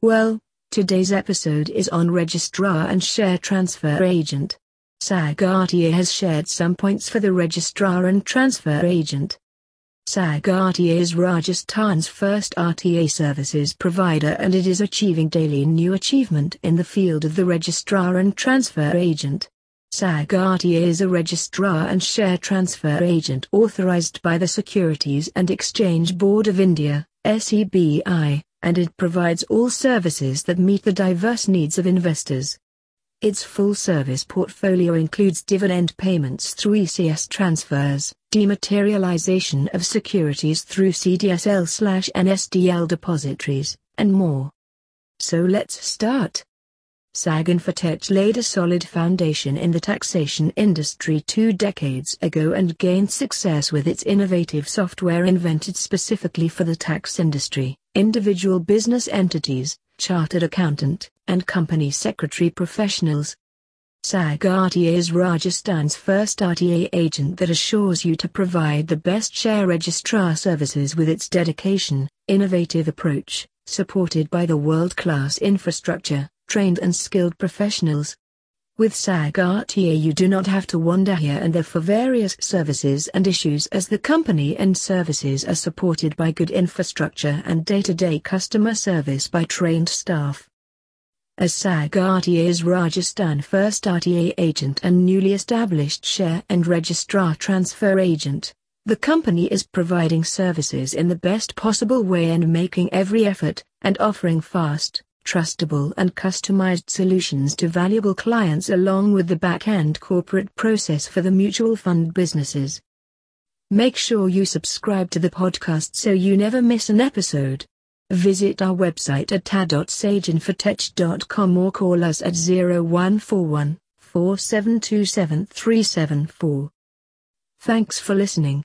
Well, today's episode is on Registrar and Share Transfer Agent. SAG RTA has shared some points for the Registrar and Transfer Agent. SAG RTA is Rajasthan's first RTA services provider and it is achieving daily new achievement in the field of the Registrar and Transfer Agent. SAG RTA is a registrar and share transfer agent authorized by the Securities and Exchange Board of India, SEBI, and it provides all services that meet the diverse needs of investors. Its full-service portfolio includes dividend payments through ECS transfers, dematerialization of securities through CDSL/NSDL depositories, and more. So let's start. SAG Infotech laid a solid foundation in the taxation industry two decades ago and gained success with its innovative software invented specifically for the tax industry, individual business entities, chartered accountant, and company secretary professionals. SAG RTA is Rajasthan's first RTA agent that assures you to provide the best share registrar services with its dedication, innovative approach, supported by the world-class infrastructure, trained and skilled professionals. With SAG RTA you do not have to wander here and there for various services and issues as the company and services are supported by good infrastructure and day-to-day customer service by trained staff. As SAG is Rajasthan first RTA agent and newly established share and registrar transfer agent, the company is providing services in the best possible way and making every effort, and offering fast, trustable and customized solutions to valuable clients along with the back-end corporate process for the mutual fund businesses. Make sure you subscribe to the podcast so you never miss an episode. Visit our website at ta.saginfotech.com or call us at 0141 4727 374. Thanks for listening.